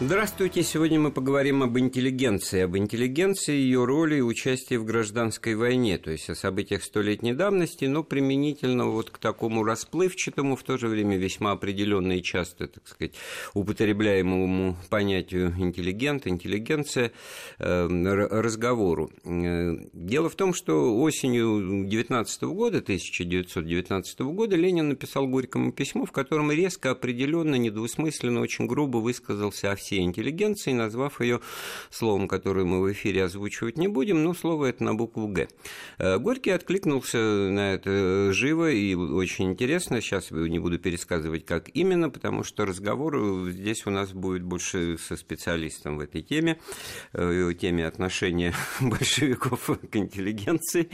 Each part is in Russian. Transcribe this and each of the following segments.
Здравствуйте. Сегодня мы поговорим об интеллигенции, об интеллигенции, ее роли и участии в гражданской войне, то есть о событиях столетней давности, но применительно вот к такому расплывчатому, в то же время весьма определенно и часто, так сказать, употребляемому понятию интеллигент, интеллигенция, э, разговору. Э, дело в том, что осенью 19 года, 1919 года, Ленин написал Горькому письмо, в котором резко, определенно, недвусмысленно, очень грубо высказался о всей интеллигенции, назвав ее словом, которое мы в эфире озвучивать не будем, но слово это на букву «Г». Э, Горький откликнулся на это живо и очень интересно. Сейчас не буду пересказывать, как именно, потому что разговор здесь у нас будет больше со специалистом в этой теме, э, теме отношения большевиков к интеллигенции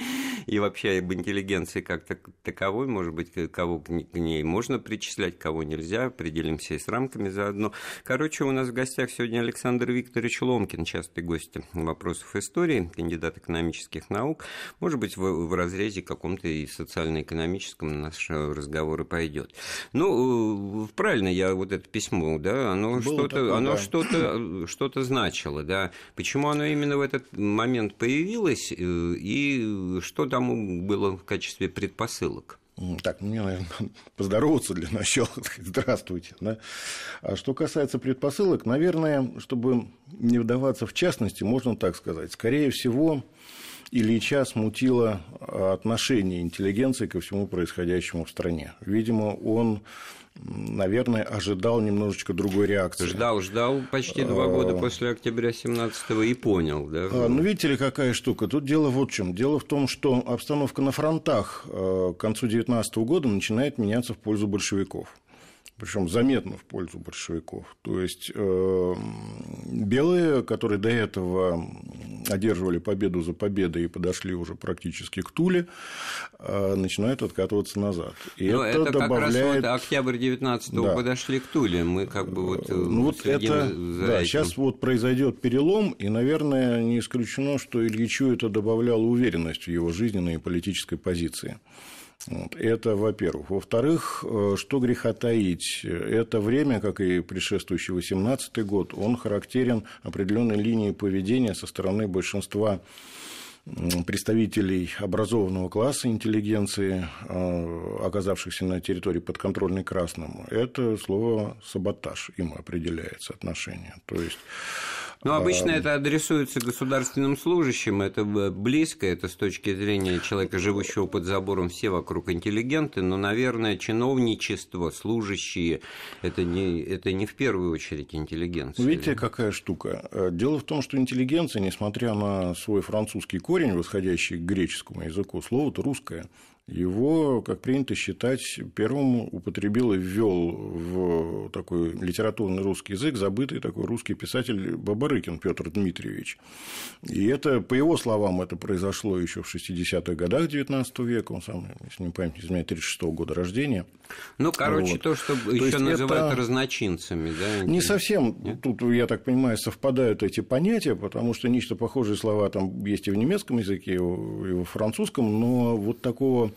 и вообще об интеллигенции как таковой, может быть, кого к ней можно причислять, кого нельзя, определимся и с рамками заодно. Короче, у нас в гостях сегодня Александр Викторович Ломкин, частый гость вопросов истории, кандидат экономических наук. Может быть, в, в разрезе каком-то и социально-экономическом наш разговор и пойдет. Ну, э, правильно, я вот это письмо, да, оно что-то, оно да. что-то, что-то значило, да. Почему оно именно в этот момент появилось э, и что там было в качестве предпосылок? Так, мне, наверное, поздороваться для начала. Здравствуйте. Да? А что касается предпосылок, наверное, чтобы не вдаваться в частности, можно так сказать. Скорее всего, Ильича смутило отношение интеллигенции ко всему происходящему в стране. Видимо, он наверное, ожидал немножечко другой реакции. Ждал, ждал почти два года после октября 17-го и понял, да? А, ну, видите ли, какая штука. Тут дело вот в чем. Дело в том, что обстановка на фронтах э, к концу 19 года начинает меняться в пользу большевиков причем заметно в пользу большевиков. То есть э, белые, которые до этого одерживали победу за победой и подошли уже практически к Туле, э, начинают откатываться назад. И Но это, это добавляет... как раз вот октябрь 19 да. подошли к Туле. Мы как бы вот, э, ну, вот это, да, этим. сейчас вот произойдет перелом, и, наверное, не исключено, что Ильичу это добавляло уверенность в его жизненной и политической позиции. Вот, это, во-первых. Во-вторых, э, что греха таить, это время, как и предшествующий 18 год, он характерен определенной линией поведения со стороны большинства представителей образованного класса интеллигенции, э, оказавшихся на территории подконтрольной Красным, это слово «саботаж» им определяется отношение. То есть ну, обычно это адресуется государственным служащим, это близко, это с точки зрения человека, живущего под забором, все вокруг интеллигенты, но, наверное, чиновничество, служащие, это не, это не в первую очередь интеллигенция. Видите, какая штука? Э, дело в том, что интеллигенция, несмотря на свой французский корень, восходящий к греческому языку, слово-то русское его, как принято считать, первым употребил и ввел в такой литературный русский язык забытый такой русский писатель Бабарыкин Петр Дмитриевич. И это, по его словам, это произошло еще в 60-х годах XIX века, он сам, если не память изменяет, 36 -го года рождения. Ну, короче, вот. то, что то еще называют это... разночинцами, да? Не совсем. Нет? Тут, я так понимаю, совпадают эти понятия, потому что нечто похожие слова там есть и в немецком языке, и во французском, но вот такого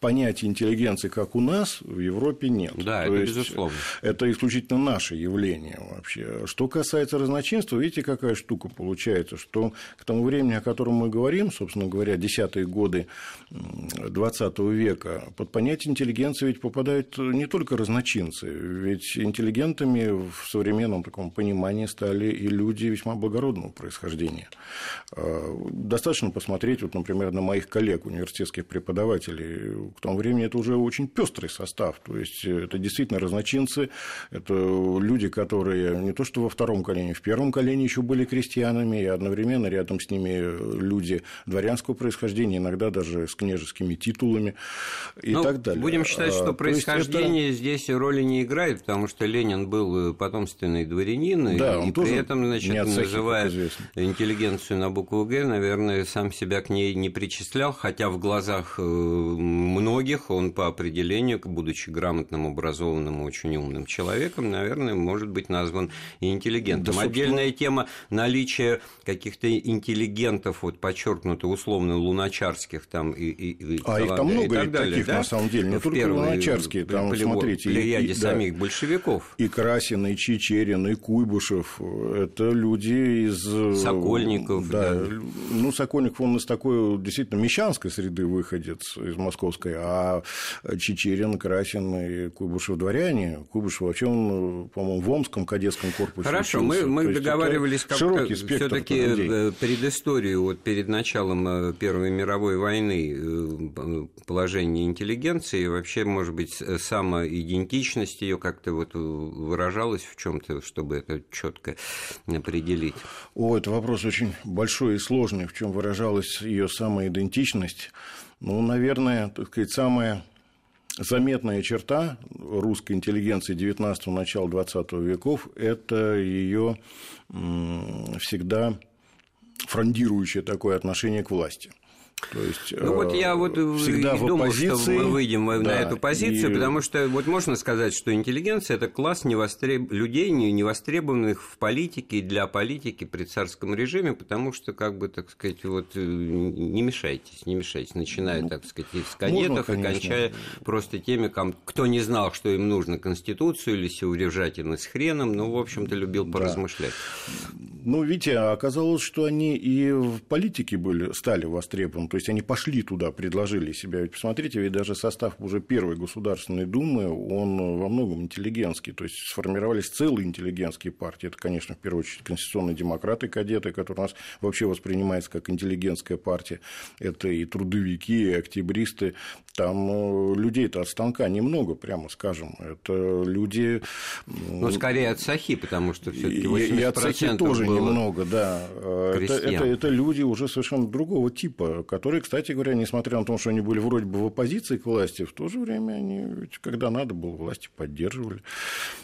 понятия интеллигенции, как у нас, в Европе нет. Да, То это есть, безусловно. Это исключительно наше явление вообще. Что касается разночинства, видите, какая штука получается, что к тому времени, о котором мы говорим, собственно говоря, десятые годы XX века, под понятие интеллигенции ведь попадают не только разночинцы, ведь интеллигентами в современном таком понимании стали и люди весьма благородного происхождения. А, достаточно посмотреть, вот, например, на моих коллег, университетских преподавателей, к тому времени это уже очень пестрый состав. То есть это действительно разночинцы, это люди, которые не то что во втором колене, в первом колене еще были крестьянами, и одновременно рядом с ними люди дворянского происхождения, иногда даже с княжескими титулами и ну, так далее. Будем считать, что а, происхождение это... здесь роли не играет, потому что Ленин был потомственный дворянин, да, и, и при этом, значит, называя интеллигенцию на букву Г, наверное, сам себя к ней не причислял, хотя в глазах э, многих он по определению, будучи грамотным, образованным, очень умным человеком, наверное, может быть назван и интеллигентом. Да, Отдельная тема наличия каких-то интеллигентов, вот подчеркнуто условно луначарских там и, и, и А их там много и далее, таких, да? на самом деле, не в только луначарские, там, смотрите, и, и, самих да, большевиков. И Красин, и Чечерин, и Куйбышев, это люди из... Сокольников. Да, да. ну, Сокольников, он из такой действительно мещанской среды выходец, из московской, а Чечерин, Красин и Куйбышев дворяне. Куйбышев вообще он, по-моему, в Омском кадетском корпусе Хорошо, учился. мы, мы договаривались как-то все-таки э, предысторию, вот перед началом э, Первой мировой войны э, положение интеллигенции, вообще, может быть, самоидентичность ее как-то вот выражалась в чем-то, чтобы это четко определить? О, это вопрос очень большой и сложный, в чем выражалась ее самоидентичность. Ну, наверное, так сказать, самая заметная черта русской интеллигенции 19-го, начала 20 веков – это ее всегда фрондирующее такое отношение к власти. То есть, ну вот я вот э, всегда и думал, оппозиции, что мы выйдем да, на эту позицию, и... потому что вот можно сказать, что интеллигенция – это класс невостреб... людей, невостребованных в политике и для политики при царском режиме, потому что, как бы, так сказать, вот э, не мешайтесь, не мешайтесь, начиная, ну, так сказать, с кадетов можно, и кончая просто теми, кто не знал, что им нужно Конституцию или сеурежательность с хреном, ну, в общем-то, любил поразмышлять. Да. Ну, видите, оказалось, что они и в политике были, стали востребованы то есть они пошли туда, предложили себя. Ведь посмотрите, ведь даже состав уже первой Государственной Думы, он во многом интеллигентский, то есть сформировались целые интеллигентские партии. Это, конечно, в первую очередь конституционные демократы, кадеты, которые у нас вообще воспринимаются как интеллигентская партия. Это и трудовики, и октябристы. Там э, людей-то от станка немного, прямо скажем. Это люди... Ну, скорее от Сахи, потому что все таки 80% И от Сахи тоже немного, да. Это, это, это люди уже совершенно другого типа, которые, кстати говоря, несмотря на то, что они были вроде бы в оппозиции к власти, в то же время они, когда надо было, власти поддерживали.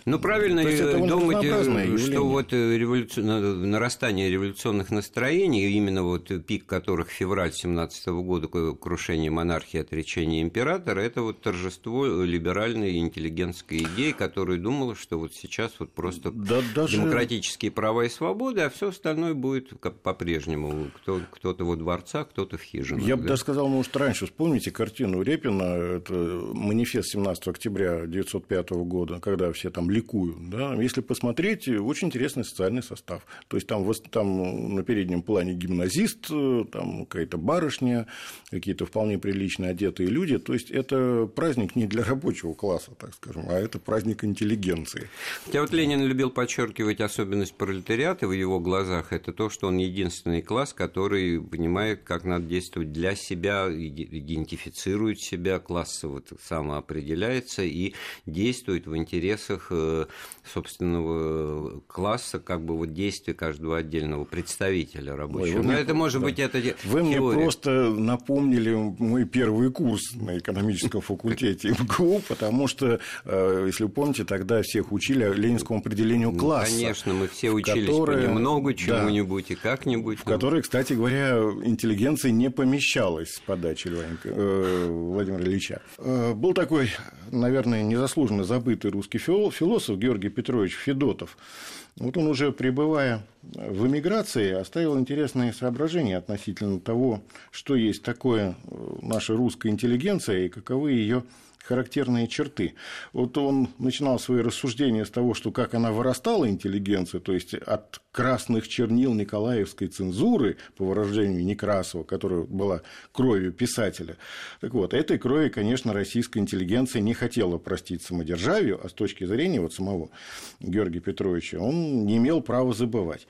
Ну, правильно то есть, это думать, э, что вот э, революци... нарастание революционных настроений, именно вот пик которых февраль 17 года, крушение монархии, отречение императора, это вот торжество либеральной интеллигентской идеи, которая думала, что вот сейчас вот просто да, даже... демократические права и свободы, а все остальное будет по-прежнему. Кто, кто-то во дворца, кто-то в хижине женой. Я да? бы даже сказал, может, раньше вспомните картину Репина, это манифест 17 октября 1905 года, когда все там ликуют. Да? Если посмотреть, очень интересный социальный состав. То есть там, там на переднем плане гимназист, там какая-то барышня, какие-то вполне прилично одетые люди. То есть это праздник не для рабочего класса, так скажем, а это праздник интеллигенции. Хотя вот Ленин любил подчеркивать особенность пролетариата в его глазах, это то, что он единственный класс, который понимает, как надо действовать действует для себя, идентифицирует себя, классово самоопределяется и действует в интересах э, собственного класса, как бы вот действия каждого отдельного представителя рабочего. Ой, Но мне, это может да. быть это Вы теория. мне просто напомнили мой первый курс на экономическом факультете МГУ, потому что, э, если вы помните, тогда всех учили ленинскому определению ну, класса. Ну, конечно, мы все учились которое, понемногу, чему-нибудь да, и как-нибудь. В которой, кстати говоря, интеллигенция не помещалась с подачи э, Владимира Ильича. Э, был такой, наверное, незаслуженно забытый русский философ Георгий Петрович Федотов. Вот он уже пребывая в эмиграции оставил интересные соображения относительно того, что есть такое наша русская интеллигенция и каковы ее характерные черты. Вот он начинал свои рассуждения с того, что как она вырастала, интеллигенция, то есть от красных чернил Николаевской цензуры, по выражению Некрасова, которая была кровью писателя. Так вот, этой крови, конечно, российская интеллигенция не хотела простить самодержавию, а с точки зрения вот самого Георгия Петровича он не имел права забывать.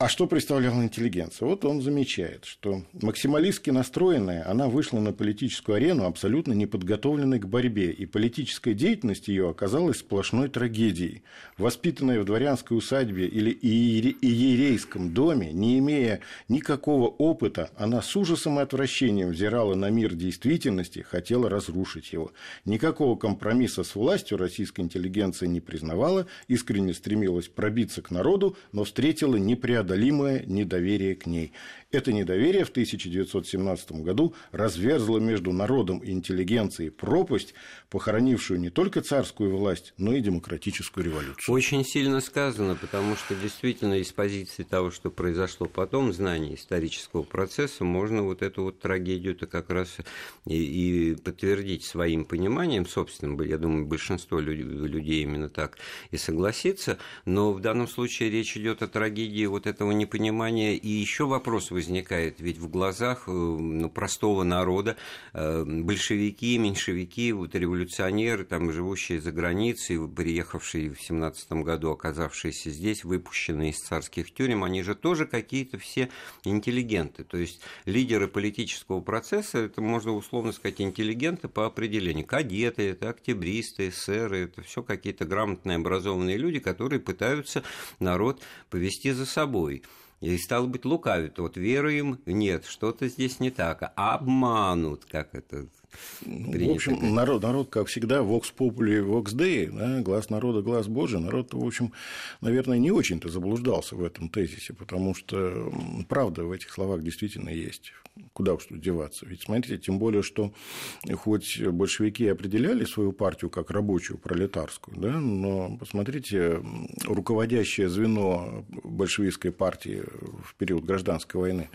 А что представляла интеллигенция? Вот он замечает, что максималистски настроенная, она вышла на политическую арену абсолютно неподготовленной к борьбе, и политическая деятельность ее оказалась сплошной трагедией. Воспитанная в дворянской усадьбе или иерейском доме, не имея никакого опыта, она с ужасом и отвращением взирала на мир действительности, хотела разрушить его. Никакого компромисса с властью российская интеллигенция не признавала, искренне стремилась пробиться к народу, но встретила непреодолимость непреодолимое недоверие к ней. Это недоверие в 1917 году разверзло между народом и интеллигенцией пропасть, похоронившую не только царскую власть, но и демократическую революцию. Очень сильно сказано, потому что действительно из позиции того, что произошло потом, знания исторического процесса, можно вот эту вот трагедию-то как раз и, и подтвердить своим пониманием собственным. Я думаю, большинство людей именно так и согласится. Но в данном случае речь идет о трагедии вот этого непонимания. И еще вопрос возникает, ведь в глазах э, ну, простого народа э, большевики, меньшевики, вот революционеры, там, живущие за границей, приехавшие в 17 году, оказавшиеся здесь, выпущенные из царских тюрем, они же тоже какие-то все интеллигенты. То есть лидеры политического процесса, это можно условно сказать интеллигенты по определению. Кадеты, это октябристы, эсеры, это все какие-то грамотные, образованные люди, которые пытаются народ повести за собой. easily И стало быть, лукавят. Вот веруем, нет, что-то здесь не так. Обманут, как это принято. В общем, народ, народ, как всегда, populi, vox dei, да, глаз народа, глаз Божий. Народ, в общем, наверное, не очень-то заблуждался в этом тезисе, потому что правда в этих словах действительно есть. Куда уж тут деваться? Ведь смотрите, тем более, что хоть большевики определяли свою партию как рабочую, пролетарскую, да, но посмотрите, руководящее звено большевистской партии в период гражданской войны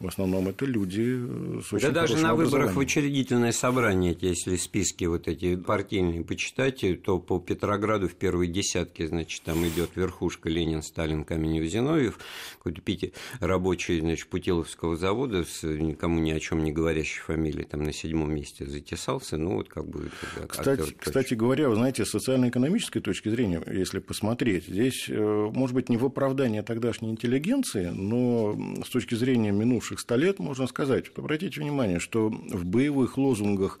в основном это люди с очень Да даже на выборах в учредительное собрание, если списки вот эти партийные почитайте, то по Петрограду в первой десятке, значит, там идет верхушка Ленин, Сталин, Каменев, Зиновьев, какой-то Пите рабочий, значит, Путиловского завода с никому ни о чем не говорящей фамилией, там на седьмом месте затесался, ну вот как бы... Кстати, кстати говоря, вы знаете, с социально-экономической точки зрения, если посмотреть, здесь, э, может быть, не в оправдание тогдашней интеллигенции, но с точки зрения минувших минувших 100 лет можно сказать, вот обратите внимание, что в боевых лозунгах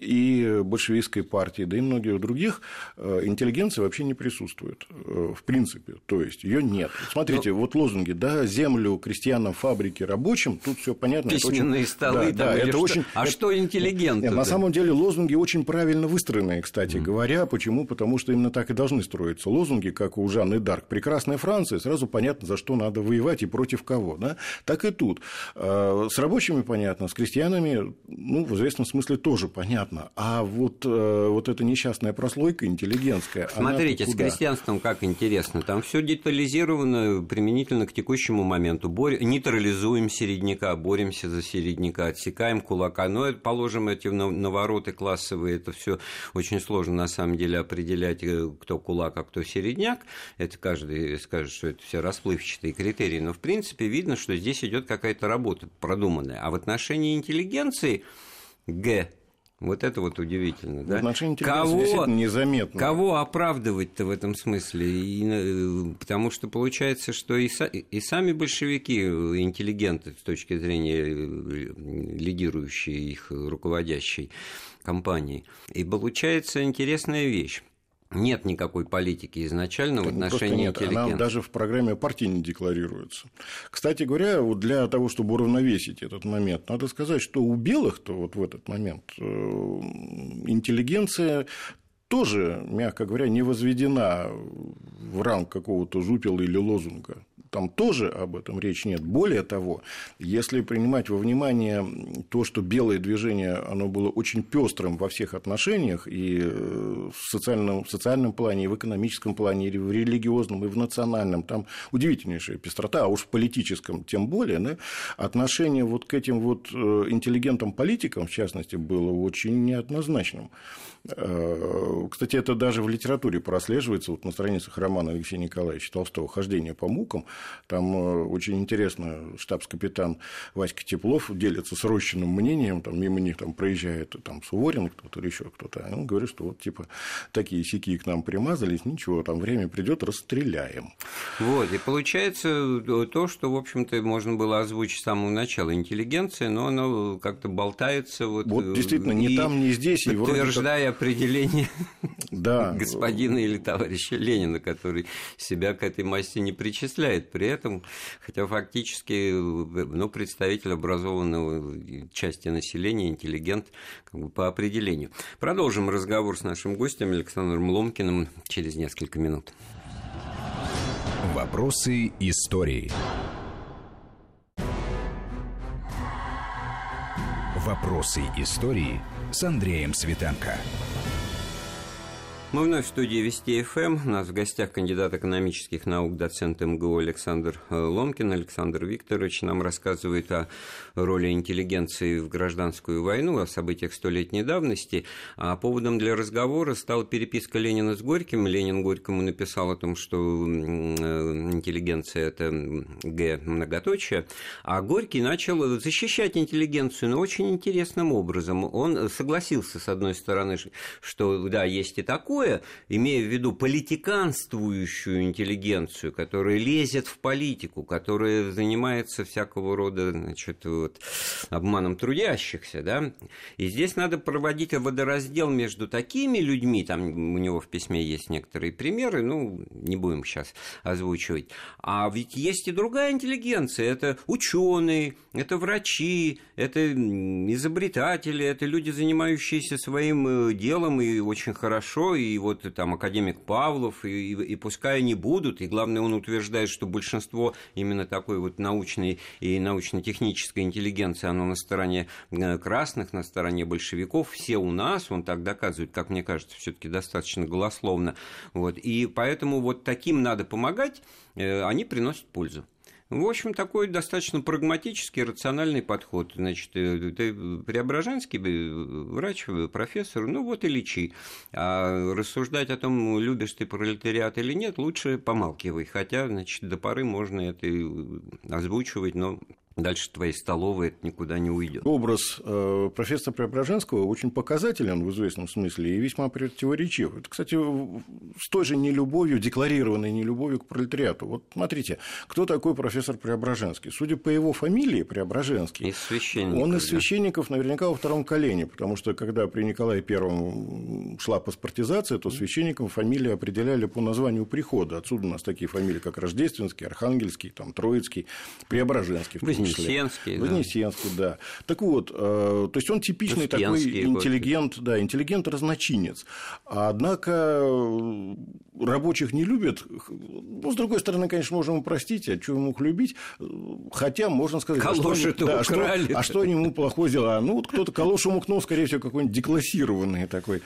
и большевистской партии, да и многих других э, интеллигенция вообще не присутствует, э, в принципе, то есть ее нет. Смотрите, Но... Ну, вот лозунги, да, землю крестьянам, фабрики, рабочим, тут все понятно. Письменные очень... столы, да, да, это что... очень... А что интеллигент? Нет, на самом деле лозунги очень правильно выстроенные, кстати mm. говоря. Почему? Потому что именно так и должны строиться лозунги, как у Жанны Дарк. Прекрасная Франция, сразу понятно, за что надо воевать и против кого. Да? Так и тут. Э, с рабочими понятно, с крестьянами, ну, в известном смысле тоже понятно. А вот, э, вот эта несчастная прослойка интеллигентская. Смотрите, с крестьянством как интересно. Там все детализировано применительно к текущему моменту. Бор... Нейтрализуем середняка, боремся за середняка, отсекаем кулака. Но положим, эти навороты классовые, это все очень сложно на самом деле определять, э, кто кулак, а кто середняк. Это каждый скажет, что это все расплывчатые критерии. Но в принципе видно, что здесь идет какая-то работа продуманная. А в отношении интеллигенции Г вот это вот удивительно, да? Кого, незаметно. Кого оправдывать-то в этом смысле? И, э, потому что получается, что и, и сами большевики, э, интеллигенты с точки зрения э, лидирующей их руководящей компании. И получается интересная вещь нет никакой политики изначально в отношении нет, интеллигента. Она даже в программе партии не декларируется. Кстати говоря, вот для того, чтобы уравновесить этот момент, надо сказать, что у белых-то вот в этот момент э, интеллигенция тоже, мягко говоря, не возведена в ранг какого-то жупела или лозунга там тоже об этом речь нет. Более того, если принимать во внимание то, что белое движение, оно было очень пестрым во всех отношениях, и в социальном, в социальном плане, и в экономическом плане, и в религиозном, и в национальном, там удивительнейшая пестрота, а уж в политическом тем более, да, отношение вот к этим вот э, интеллигентам-политикам, в частности, было очень неоднозначным. Э, кстати, это даже в литературе прослеживается, вот на страницах романа Алексея Николаевича Толстого «Хождение по мукам», там э, очень интересно, штабс-капитан Васька Теплов делится с Рощиным мнением, там мимо них там проезжает там Суворин кто-то или еще кто-то, он говорит, что вот типа такие сики к нам примазались, ничего, там время придет, расстреляем. Вот, и получается то, что, в общем-то, можно было озвучить с самого начала, интеллигенция, но оно как-то болтается. Вот, вот действительно, ни там, ни здесь. И подтверждая как... определение да. господина или товарища Ленина, который себя к этой массе не причисляет при этом, хотя фактически ну, представитель образованного части населения, интеллигент как бы, по определению. Продолжим разговор с нашим гостем Александром Ломкиным через несколько минут. Вопросы истории. Вопросы истории с Андреем Светенко. Мы вновь в студии Вести ФМ. У нас в гостях кандидат экономических наук, доцент МГУ Александр э, Ломкин. Александр Викторович нам рассказывает о роли интеллигенции в гражданскую войну, о событиях столетней давности. А поводом для разговора стала переписка Ленина с Горьким. Ленин Горькому написал о том, что э, интеллигенция – это Г многоточие. А Горький начал защищать интеллигенцию, но очень интересным образом. Он согласился, с одной стороны, что да, есть и такое, другое, имея в виду политиканствующую интеллигенцию, которая лезет в политику, которая занимается всякого рода значит, вот, обманом трудящихся. Да? И здесь надо проводить водораздел между такими людьми, там у него в письме есть некоторые примеры, ну, не будем сейчас озвучивать. А ведь есть и другая интеллигенция, это ученые, это врачи, это изобретатели, это люди, занимающиеся своим э, делом и очень хорошо, и и вот там академик Павлов, и, и, и пускай они будут, и главное, он утверждает, что большинство именно такой вот научной и научно-технической интеллигенции, оно на стороне э, красных, на стороне большевиков, все у нас, он так доказывает, как мне кажется, все таки достаточно голословно, вот, и поэтому вот таким надо помогать, э, они приносят пользу. В общем, такой достаточно прагматический, рациональный подход. Значит, э, ты преображенский врач, профессор, ну вот и лечи. А рассуждать о том, любишь ты пролетариат или нет, лучше помалкивай. Хотя, значит, до поры можно это озвучивать, но дальше твоей столовой это никуда не уйдет. Образ э, профессора Преображенского очень показателен в известном смысле и весьма противоречив. Это, кстати, с той же нелюбовью, декларированной нелюбовью к пролетариату. Вот смотрите, кто такой профессор Преображенский? Судя по его фамилии Преображенский, из священников, он из священников наверняка во втором колене, потому что когда при Николае Первом шла паспортизация, то священникам фамилии определяли по названию прихода. Отсюда у нас такие фамилии, как Рождественский, Архангельский, там, Троицкий, Преображенский. Да. Вознесенский, да. Так вот, э, то есть он типичный такой интеллигент, вот. да, интеллигент-разночинец. Однако э, рабочих не любят. Ну, с другой стороны, конечно, можем ему простить, а что ему любить? Хотя можно сказать, Калоши а, что, да, украли. Что, а что они ему плохое сделали? Ну, вот кто-то калошу мукнул, скорее всего, какой-нибудь деклассированный такой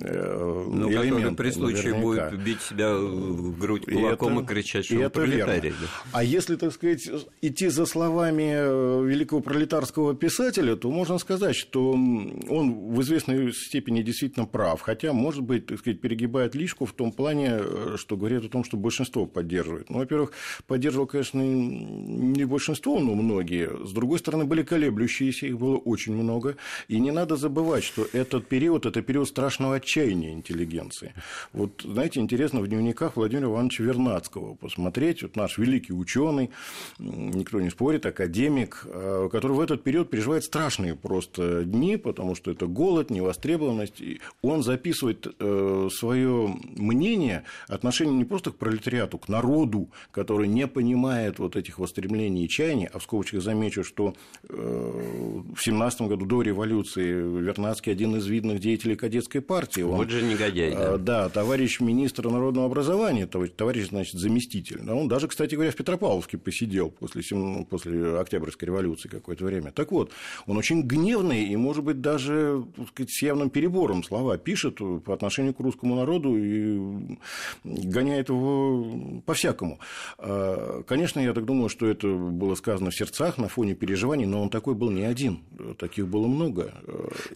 э, ну, элемент. при случае наверняка. будет бить себя в грудь кулаком и, это, и кричать, что и он пролетарий. Да. А если, так сказать, идти за словами э, великого пролетарского писателя, то можно сказать, что он в известной степени действительно прав, хотя, может быть, так сказать, перегибает лишку в том плане, Э, что говорит о том, что большинство поддерживает. Ну, во-первых, поддерживал, конечно, не большинство, но многие. С другой стороны, были колеблющиеся, их было очень много. И не надо забывать, что этот период – это период страшного отчаяния интеллигенции. Вот, знаете, интересно в дневниках Владимира Ивановича Вернадского посмотреть. Вот наш великий ученый, никто не спорит, академик, э, который в этот период переживает страшные просто дни, потому что это голод, невостребованность. И он записывает э, свое мнение отношение не просто к пролетариату, к народу, который не понимает вот этих вот стремлений и чаяний, а в скобочках замечу, что э, в 17 году до революции Вернадский один из видных деятелей кадетской партии. Он, вот же негодяй. Да, да товарищ министра народного образования, товарищ, значит, заместитель. Он даже, кстати говоря, в Петропавловске посидел после, после Октябрьской революции какое-то время. Так вот, он очень гневный и, может быть, даже сказать, с явным перебором слова пишет по отношению к русскому народу и гоняет его по-всякому. А, конечно, я так думаю, что это было сказано в сердцах на фоне переживаний, но он такой был не один, таких было много.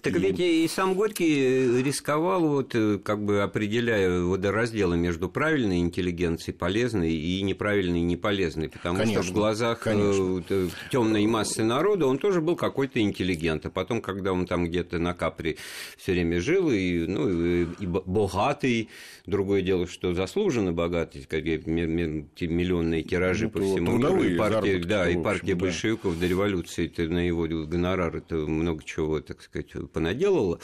Так и... ведь и сам Горький рисковал, вот, как бы определяя водоразделы между правильной интеллигенцией, полезной, и неправильной, неполезной, потому конечно, что в глазах э, темной массы народа он тоже был какой-то интеллигент, а потом, когда он там где-то на Капри все время жил, и, ну, и богатый, другое дело, что заслуженно богатый, как миллионные тиражи ну, по всему миру, и партия, да, и партия общем, большевиков да. до революции -то на его гонорар это много чего, так сказать, понаделала,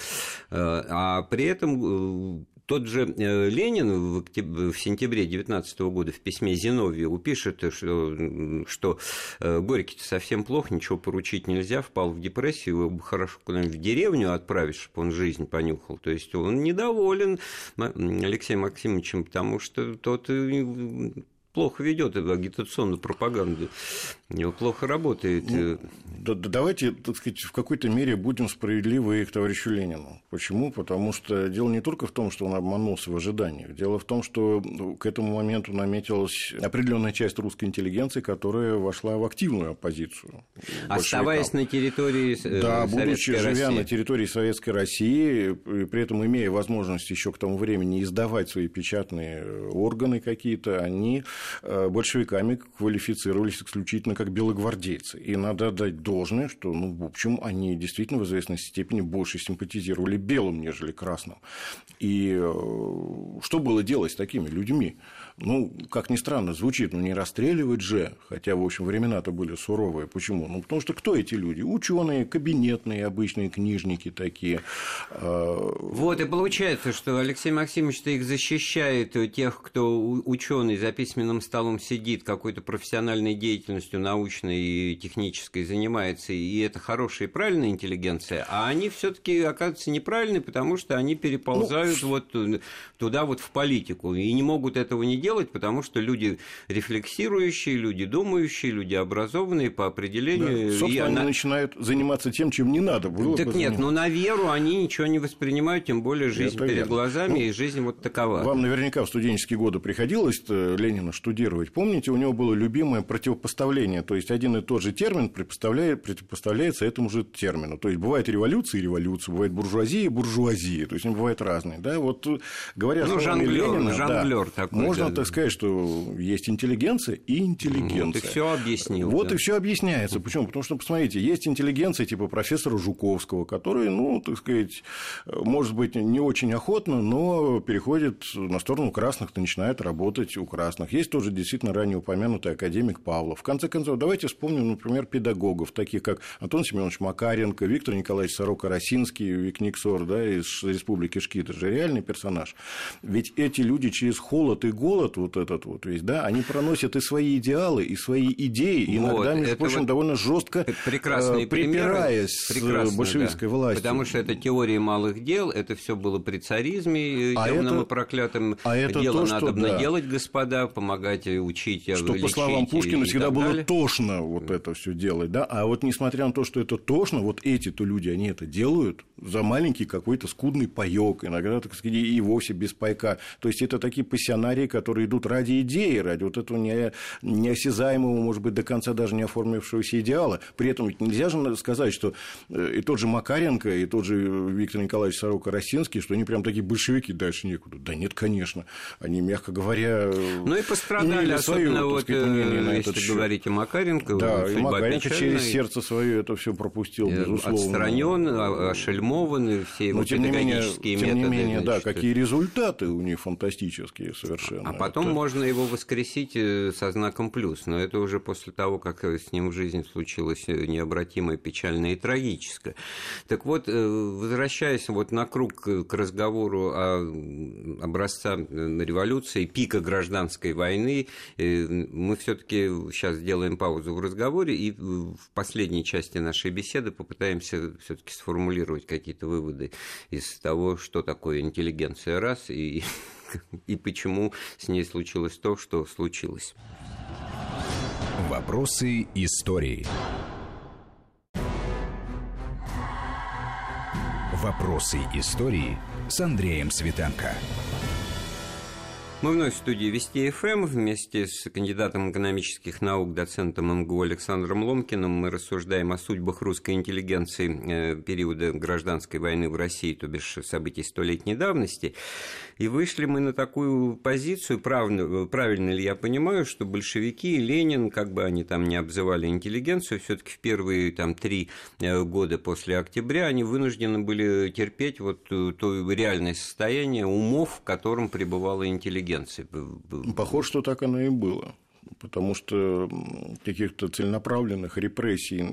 э, а при этом э, тот же э, Ленин в, октябре, в сентябре 19 года в письме Зиновьеву пишет, что, что Горький совсем плохо, ничего поручить нельзя, впал в депрессию, его бы хорошо куда-нибудь в деревню отправить, чтобы он жизнь понюхал. То есть он недоволен Алексеем Максимовичем, потому что тот плохо ведет агитационную пропаганду. У него плохо работает. Ну, да, давайте, так сказать, в какой-то мере будем справедливы к товарищу Ленину. Почему? Потому что дело не только в том, что он обманулся в ожиданиях. Дело в том, что ну, к этому моменту наметилась определенная часть русской интеллигенции, которая вошла в активную оппозицию. Оставаясь на территории э, Да, будучи России. живя на территории Советской России, при этом имея возможность еще к тому времени издавать свои печатные органы какие-то, они э, большевиками квалифицировались исключительно как белогвардейцы. И надо отдать должное, что, ну, в общем, они действительно в известной степени больше симпатизировали белым, нежели красным. И э, что было делать с такими людьми? Ну, как ни странно, звучит, ну, не расстреливать же, хотя, в общем, времена-то были суровые. Почему? Ну, потому что кто эти люди? Ученые, кабинетные, обычные книжники такие. А, вот, и получается, что Алексей Максимович их защищает, тех, кто ученый за письменным столом сидит, какой-то профессиональной деятельностью научной и технической занимается, и это хорошая и правильная интеллигенция, а они все таки оказываются неправильные, потому что они переползают ну, вот туда вот в политику, и не могут этого не делать, делать, потому что люди рефлексирующие, люди думающие, люди образованные по определению. Да, собственно, и она... они начинают заниматься тем, чем не надо было. Так нет, ну на веру они ничего не воспринимают, тем более жизнь Это перед верно. глазами, ну, и жизнь вот такова. Вам наверняка в студенческие годы приходилось Ленина штудировать. Помните, у него было любимое противопоставление, то есть один и тот же термин противопоставляется этому же термину. То есть бывает революция и революция, бывает буржуазия и буржуазия, то есть они бывают разные. Да? Вот говоря ну, жонглер, Ленина, жонглер да, такой, можно да, так сказать, что есть интеллигенция и интеллигенция. Ну, ты все объяснил. Вот да. и все объясняется. Почему? Потому что, посмотрите, есть интеллигенция типа профессора Жуковского, который, ну, так сказать, может быть, не очень охотно, но переходит на сторону красных и начинает работать у красных. Есть тоже действительно ранее упомянутый академик Павлов. В конце концов, давайте вспомним, например, педагогов, таких как Антон Семенович Макаренко, Виктор Николаевич Сорока-Росинский, Викниксор, да, из Республики Шки, это же реальный персонаж. Ведь эти люди через холод и голод голод вот этот вот весь, да, они проносят и свои идеалы, и свои идеи, иногда, вот, между прочим, вот довольно жестко прекрасные припираясь с большевистской да. властью. Потому что это теория малых дел, это все было при царизме, а темным это, и проклятым. А это Дело то, надо да. делать, господа, помогать, учить, Что, по словам Пушкина, всегда было далее. тошно вот это все делать, да, а вот несмотря на то, что это тошно, вот эти-то люди, они это делают за маленький какой-то скудный паёк, иногда, так сказать, и вовсе без пайка. То есть, это такие пассионарии, которые идут ради идеи, ради вот этого не, неосязаемого, может быть, до конца даже не оформившегося идеала. При этом ведь нельзя же сказать, что э, и тот же Макаренко, и тот же Виктор Николаевич Сорока-Росинский, что они прям такие большевики, дальше некуда. Да нет, конечно. Они, мягко говоря, Ну и пострадали, особенно свою, вот, сказать, э, если счет. говорите Макаренко, да, и Макаренко печальная. через сердце свое это все пропустил, э, безусловно. Отстранен, ошельмован, все его Но, тем педагогические не менее, методы. Тем не менее, да, какие результаты у них фантастические совершенно. А потом это... можно его воскресить э, со знаком плюс, но это уже после того, как с ним в жизни случилось э, необратимое, печальное и трагическое. Так вот, э, возвращаясь вот на круг к разговору о образца революции, пика гражданской войны, мы все-таки сейчас сделаем паузу в разговоре и в последней части нашей беседы попытаемся все-таки сформулировать какие-то выводы из того, что такое интеллигенция раз и и почему с ней случилось то, что случилось. Вопросы истории. Вопросы истории с Андреем Светенко. Мы вновь в студии Вести ФМ вместе с кандидатом экономических наук, доцентом МГУ Александром Ломкиным. Мы рассуждаем о судьбах русской интеллигенции э, периода гражданской войны в России, то бишь событий столетней давности. И вышли мы на такую позицию, правильно, правильно ли я понимаю, что большевики и Ленин, как бы они там не обзывали интеллигенцию, все таки в первые там три э, года после октября они вынуждены были терпеть вот э, то реальное состояние умов, в котором пребывала интеллигенция интеллигенции. Похоже, что так оно и было. Потому что каких-то целенаправленных репрессий,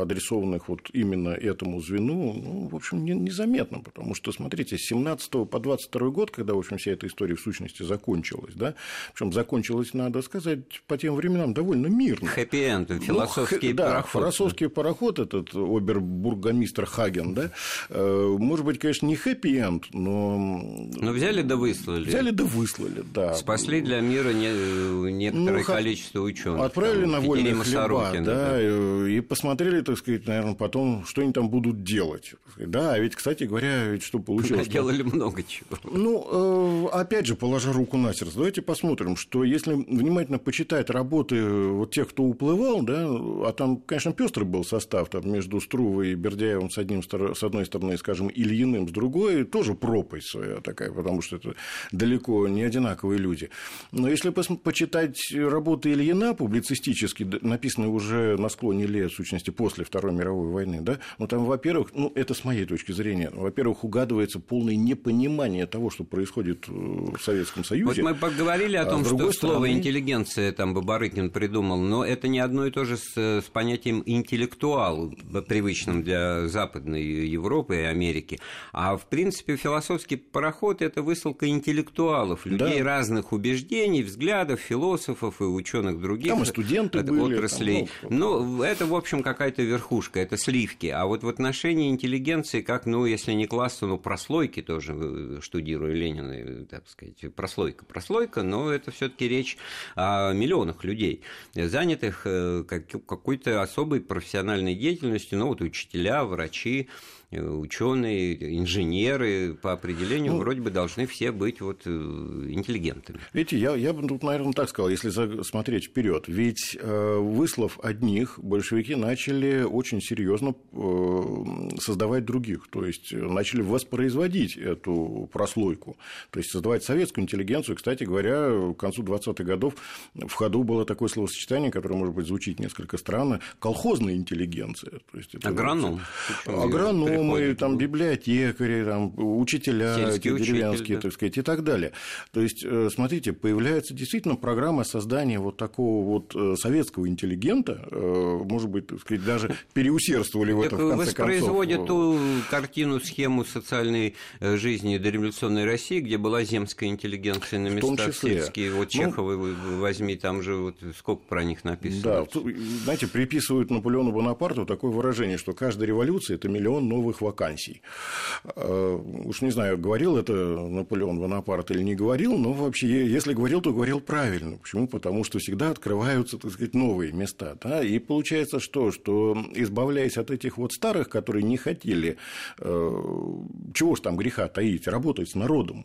адресованных вот именно этому звену, ну, в общем, незаметно, потому что, смотрите, с 17 по 22 год, когда, в общем, вся эта история в сущности закончилась, да, причем закончилась, надо сказать, по тем временам довольно мирно. Хэппи-энд, философский ну, пароход. Да, философский пароход, этот обербургомистр Хаген, да, э, может быть, конечно, не хэппи-энд, но... Но взяли да выслали. Взяли да выслали, да. Спасли для мира не, некоторое ну, количество ученых. Отправили там, на вольные хлеба, да, да, и посмотрели, так сказать, наверное, потом, что они там будут делать. Да, а ведь, кстати говоря, ведь что получилось? Делали много чего. Ну, э, опять же, положа руку на сердце, давайте посмотрим, что если внимательно почитать работы вот тех, кто уплывал, да, а там, конечно, пестрый был состав там, между Струвой и Бердяевым с, одним, с одной стороны, скажем, Ильиным с другой, тоже пропасть своя такая, потому что это далеко не одинаковые люди. Но если почитать работы Ильина, публицистически написанные уже на склоне лет, в сущности, после Второй мировой войны, да, ну, там, во-первых, ну, это с моей точки зрения, во-первых, угадывается полное непонимание того, что происходит э, в Советском Союзе. Вот мы поговорили о а том, а что стороны... слово интеллигенция там Бабарыкин придумал, но это не одно и то же с, с понятием интеллектуал, привычным для Западной Европы и Америки. А в принципе философский пароход это высылка интеллектуалов, людей да. разных убеждений, взглядов, философов и ученых других там и студенты были, отраслей. Там, ну, это, в общем, какая-то верхушка, это сливки. А вот в отношении интеллигенции, как, ну, если не класса, ну, прослойки тоже, э, штудируя Ленина, так сказать, прослойка, прослойка, но это все таки речь о миллионах людей, занятых э, какой-то особой профессиональной деятельностью, ну, вот учителя, врачи, Э, ученые, инженеры по определению ну, вроде бы должны все быть вот э, интеллигентами. Видите, я, я бы тут, наверное, так сказал, если смотреть вперед, ведь э, выслав одних, большевики начали очень серьезно создавать других, то есть начали воспроизводить эту прослойку, то есть создавать советскую интеллигенцию. Кстати говоря, к концу 20-х годов в ходу было такое словосочетание, которое, может быть, звучит несколько странно, колхозная интеллигенция. То есть это, агроном. Агроном, мы там библиотекари, там, учителя Сельский деревенские, учитель, да. так сказать, и так далее. То есть, э, смотрите, появляется действительно программа создания вот такого вот э, советского интеллигента, э, может быть, так сказать, даже переусердствовали в этом, в конце воспроизводит ту картину, схему социальной жизни дореволюционной России, где была земская интеллигенция на местах сельские. Вот ну, Чехова ну, возьми, там же вот сколько про них написано. Да, знаете, приписывают Наполеону Бонапарту такое выражение, что каждая революция – это миллион новых новых вакансий. Э, уж не знаю, говорил это Наполеон Бонапарт или не говорил, но вообще, если говорил, то говорил правильно. Почему? Потому что всегда открываются, так сказать, новые места. Да? И получается что? Что избавляясь от этих вот старых, которые не хотели, э, чего ж там греха таить, работать с народом,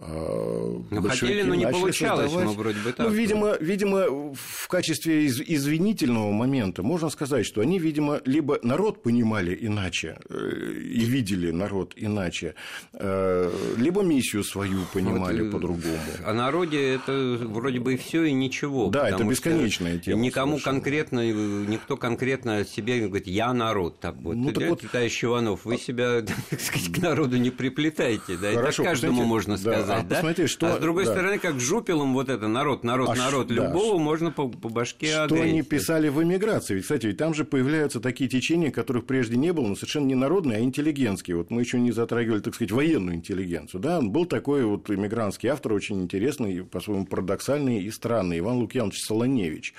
ну, хотели, но не получалось, создавать... ну, вроде бы так. Ну, видимо, видимо, в качестве из- извинительного момента можно сказать, что они, видимо, либо народ понимали иначе э, и видели народ иначе, э, либо миссию свою понимали вот, по-другому. О народе это вроде бы и все и ничего. Да, это бесконечная тема. Никому совершенно. конкретно, никто конкретно себе говорит, я народ. Так вот, ну, так вот... товарищ Иванов, вы себя, так сказать, к народу не приплетаете. Да, Хорошо, это каждому можно сказать. Да, сказать, а, да? Посмотрите, что... А с другой да. стороны, как жупелом вот это народ, народ, а народ, ш... любого да. можно по, по башке Что огреть. они писали в эмиграции? Ведь, кстати, ведь там же появляются такие течения, которых прежде не было, но совершенно не народные, а интеллигентские. Вот мы еще не затрагивали, так сказать, военную интеллигенцию. Да? Был такой вот иммигрантский автор, очень интересный, по-своему парадоксальный и странный, Иван Лукьянович Солоневич.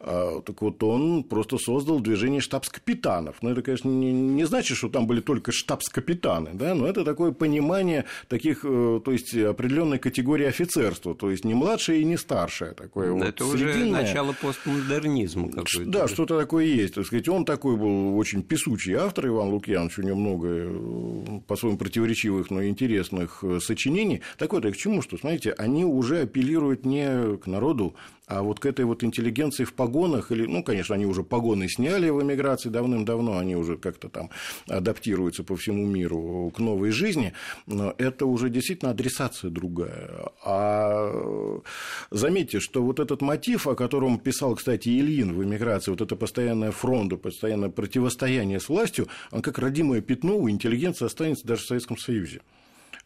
А, так вот, он просто создал движение штабс-капитанов. Но это, конечно, не, не значит, что там были только штабс-капитаны, да? но это такое понимание таких, э, то есть определенной категории офицерства, то есть не младшее и не старшее. Такое вот это уже начало постмодернизма какой-то. Да, что-то такое есть. Так сказать, он такой был очень песучий автор, Иван Лукьянович, у него много э, по-своему противоречивых, но интересных э, сочинений. Так вот, я к чему, что, смотрите, они уже апеллируют не к народу, а вот к этой вот интеллигенции в погонах, или, ну, конечно, они уже погоны сняли в эмиграции давным-давно, они уже как-то там адаптируются по всему миру к новой жизни, но это уже действительно адресация другая. А заметьте, что вот этот мотив, о котором писал, кстати, Ильин в эмиграции, вот это постоянное фронт, постоянное противостояние с властью, он как родимое пятно у интеллигенции останется даже в Советском Союзе.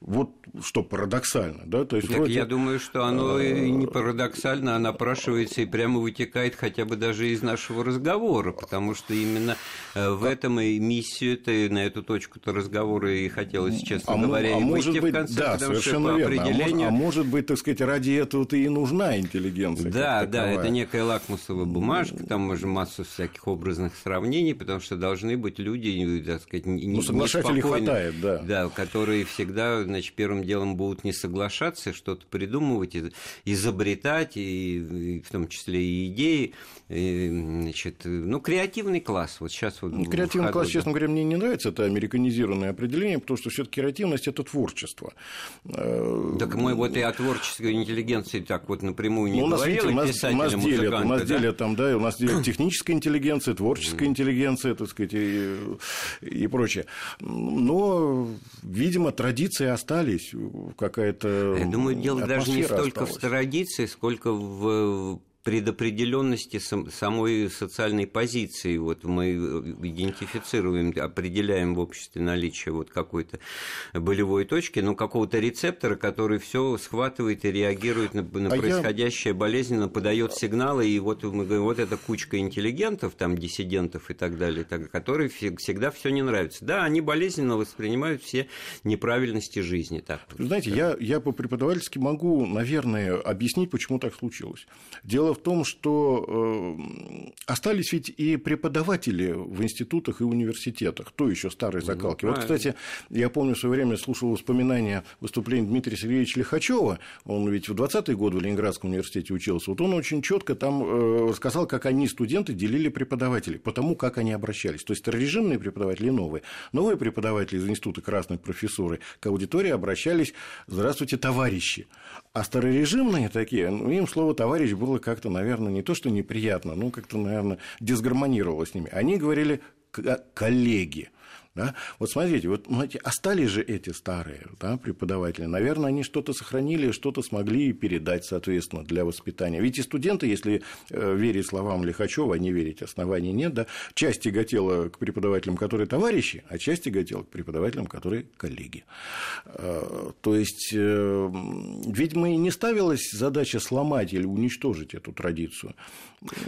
Вот что парадоксально, да? То есть так вроде... Я думаю, что оно и не парадоксально, а напрашивается и прямо вытекает хотя бы даже из нашего разговора, потому что именно э, в этом и миссию это на эту точку-то разговора и хотелось, честно а говоря, а и может быть, в конце, да, совершенно по верно. Определению... А, может, а может быть, так сказать, ради этого-то и нужна интеллигенция. Да, да, это некая лакмусовая бумажка, там можно массу всяких образных сравнений, потому что должны быть люди, так сказать, не, ну, соглашателей хватает, да. Да, которые всегда значит, первым делом будут не соглашаться, что-то придумывать, изобретать, и, и в том числе и идеи. И, значит, ну, креативный класс. Вот сейчас вот ну, креативный класс, честно говоря, мне не нравится это американизированное определение, потому что все-таки креативность это творчество. Э, так мы вот и о творческой интеллигенции так вот напрямую не ну, говорили, у нас, у нас делят, у нас да? делят там, да, у нас делят техническая интеллигенция, творческая интеллигенция, так сказать, и, и прочее. Но, видимо, традиции остались, какая-то Я думаю, дело даже не столько осталась. в традиции, сколько в предопределенности самой социальной позиции. Вот мы идентифицируем, определяем в обществе наличие вот какой-то болевой точки, но какого-то рецептора, который все схватывает и реагирует на, на а происходящее я... болезненно, подает сигналы, и вот мы говорим, вот эта кучка интеллигентов, там диссидентов и так далее, так, которые всегда все не нравится. Да, они болезненно воспринимают все неправильности жизни. Так. Знаете, я, я по-преподавательски могу, наверное, объяснить, почему так случилось. Дело в том, что э, остались ведь и преподаватели в институтах и университетах, то еще старой ну, закалки. Ну, вот, кстати, я помню в свое время слушал воспоминания выступления Дмитрия Сергеевича Лихачева, он ведь в 20-е годы в Ленинградском университете учился, вот он очень четко там э, рассказал, как они, студенты, делили преподавателей, потому как они обращались. То есть старорежимные преподаватели и новые. Новые преподаватели из института красной профессуры к аудитории обращались «Здравствуйте, товарищи». А старорежимные такие, ну, им слово «товарищ» было как-то, наверное, не то, что неприятно, ну, как-то, наверное, дисгармонировало с ними. Они говорили коллеги. Да? Вот смотрите, вот знаете, остались же эти старые да, преподаватели. Наверное, они что-то сохранили, что-то смогли передать, соответственно, для воспитания. Ведь и студенты, если э, верить словам Лихачева, а не верить оснований нет, да, часть тяготела к преподавателям, которые товарищи, а часть тяготела к преподавателям, которые коллеги. Э, то есть, э, видимо, и не ставилась задача сломать или уничтожить эту традицию.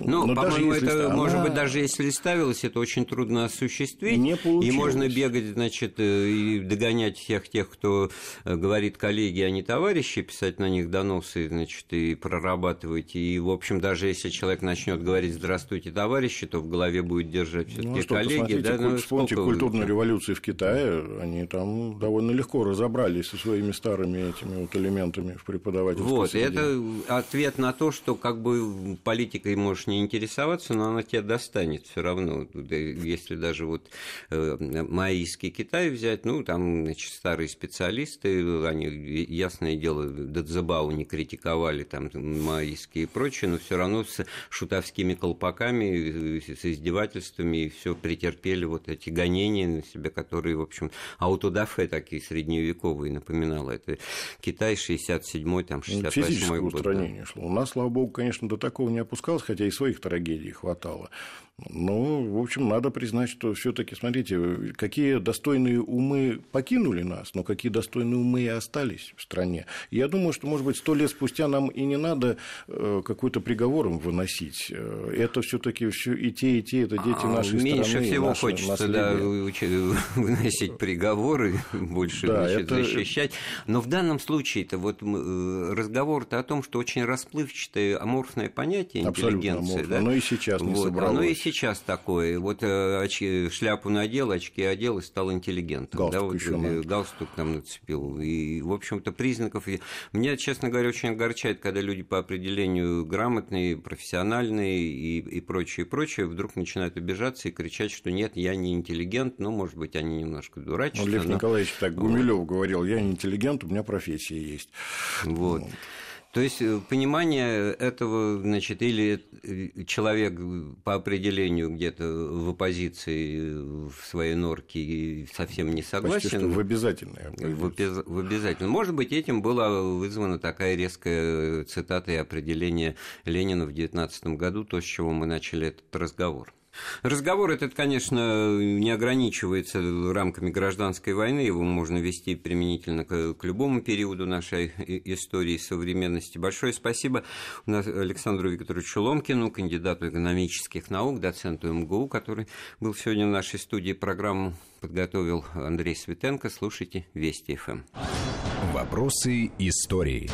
Ну, по-моему, это, она... может быть, даже если ставилось, это очень трудно осуществить. Не получилось. И можно бегать, значит, э, и догонять всех тех, кто э, говорит коллеги, а не товарищи, писать на них доносы, значит, и прорабатывать. И, в общем, даже если человек начнет говорить «здравствуйте, товарищи», то в голове будет держать все таки ну, что, коллеги. Да, ну, вспомните культурную революцию в Китае, они там довольно легко разобрались со своими старыми этими вот элементами в преподавательской Вот, среде. это ответ на то, что как бы политикой можешь не интересоваться, но она тебя достанет все равно. Если даже вот э, маоистский Китай взять, ну, там, значит, старые специалисты, они, ясное дело, Дадзебау не критиковали, там, маоистские и прочее, но все равно с шутовскими колпаками, с издевательствами, и все претерпели вот эти гонения на себя, которые, в общем, аутодафе такие средневековые напоминало. Это Китай 67-й, там, 68-й год. устранение да. шло. У нас, слава богу, конечно, до такого не опускалось, хотя и своих трагедий хватало. Ну, в общем, надо признать, что все-таки, смотрите, какие достойные умы покинули нас, но какие достойные умы и остались в стране. Я думаю, что, может быть, сто лет спустя нам и не надо э, какой-то приговором выносить. Э, это все-таки все и те, и те, это дети а, нашей меньше страны. Меньше всего хочется да, выносить приговоры, больше да, значит, это... защищать. Но в данном случае-то вот э, разговор-то о том, что очень расплывчатое аморфное понятие интеллигенции. Да? Оно и сейчас не вот, собралось. Оно и сейчас такое. Вот э, очки, шляпу надел, очки одел и стал интеллигентом. Галстук да, вот, еще э, галстук там нацепил. И, в общем-то, признаков... Меня, честно говоря, очень огорчает, когда люди по определению грамотные, профессиональные и, и прочее, прочее, вдруг начинают обижаться и кричать, что нет, я не интеллигент, ну, может быть, они немножко дурачатся. Ну, Лев но... Николаевич так Гумилев вот. говорил, я не интеллигент, у меня профессия есть. Вот. Ну. То есть э, понимание этого, значит, или э, человек по определению где-то в оппозиции в своей норке совсем не согласен. Почти что в обязательное. В, в обязательно. Может быть, этим была вызвана такая резкая цитата и определение Ленина в 19 году, то, с чего мы начали этот разговор. Разговор этот, конечно, не ограничивается рамками гражданской войны, его можно вести применительно к, любому периоду нашей истории современности. Большое спасибо Александру Викторовичу Ломкину, кандидату экономических наук, доценту МГУ, который был сегодня в нашей студии. Программу подготовил Андрей Светенко. Слушайте Вести ФМ. Вопросы истории.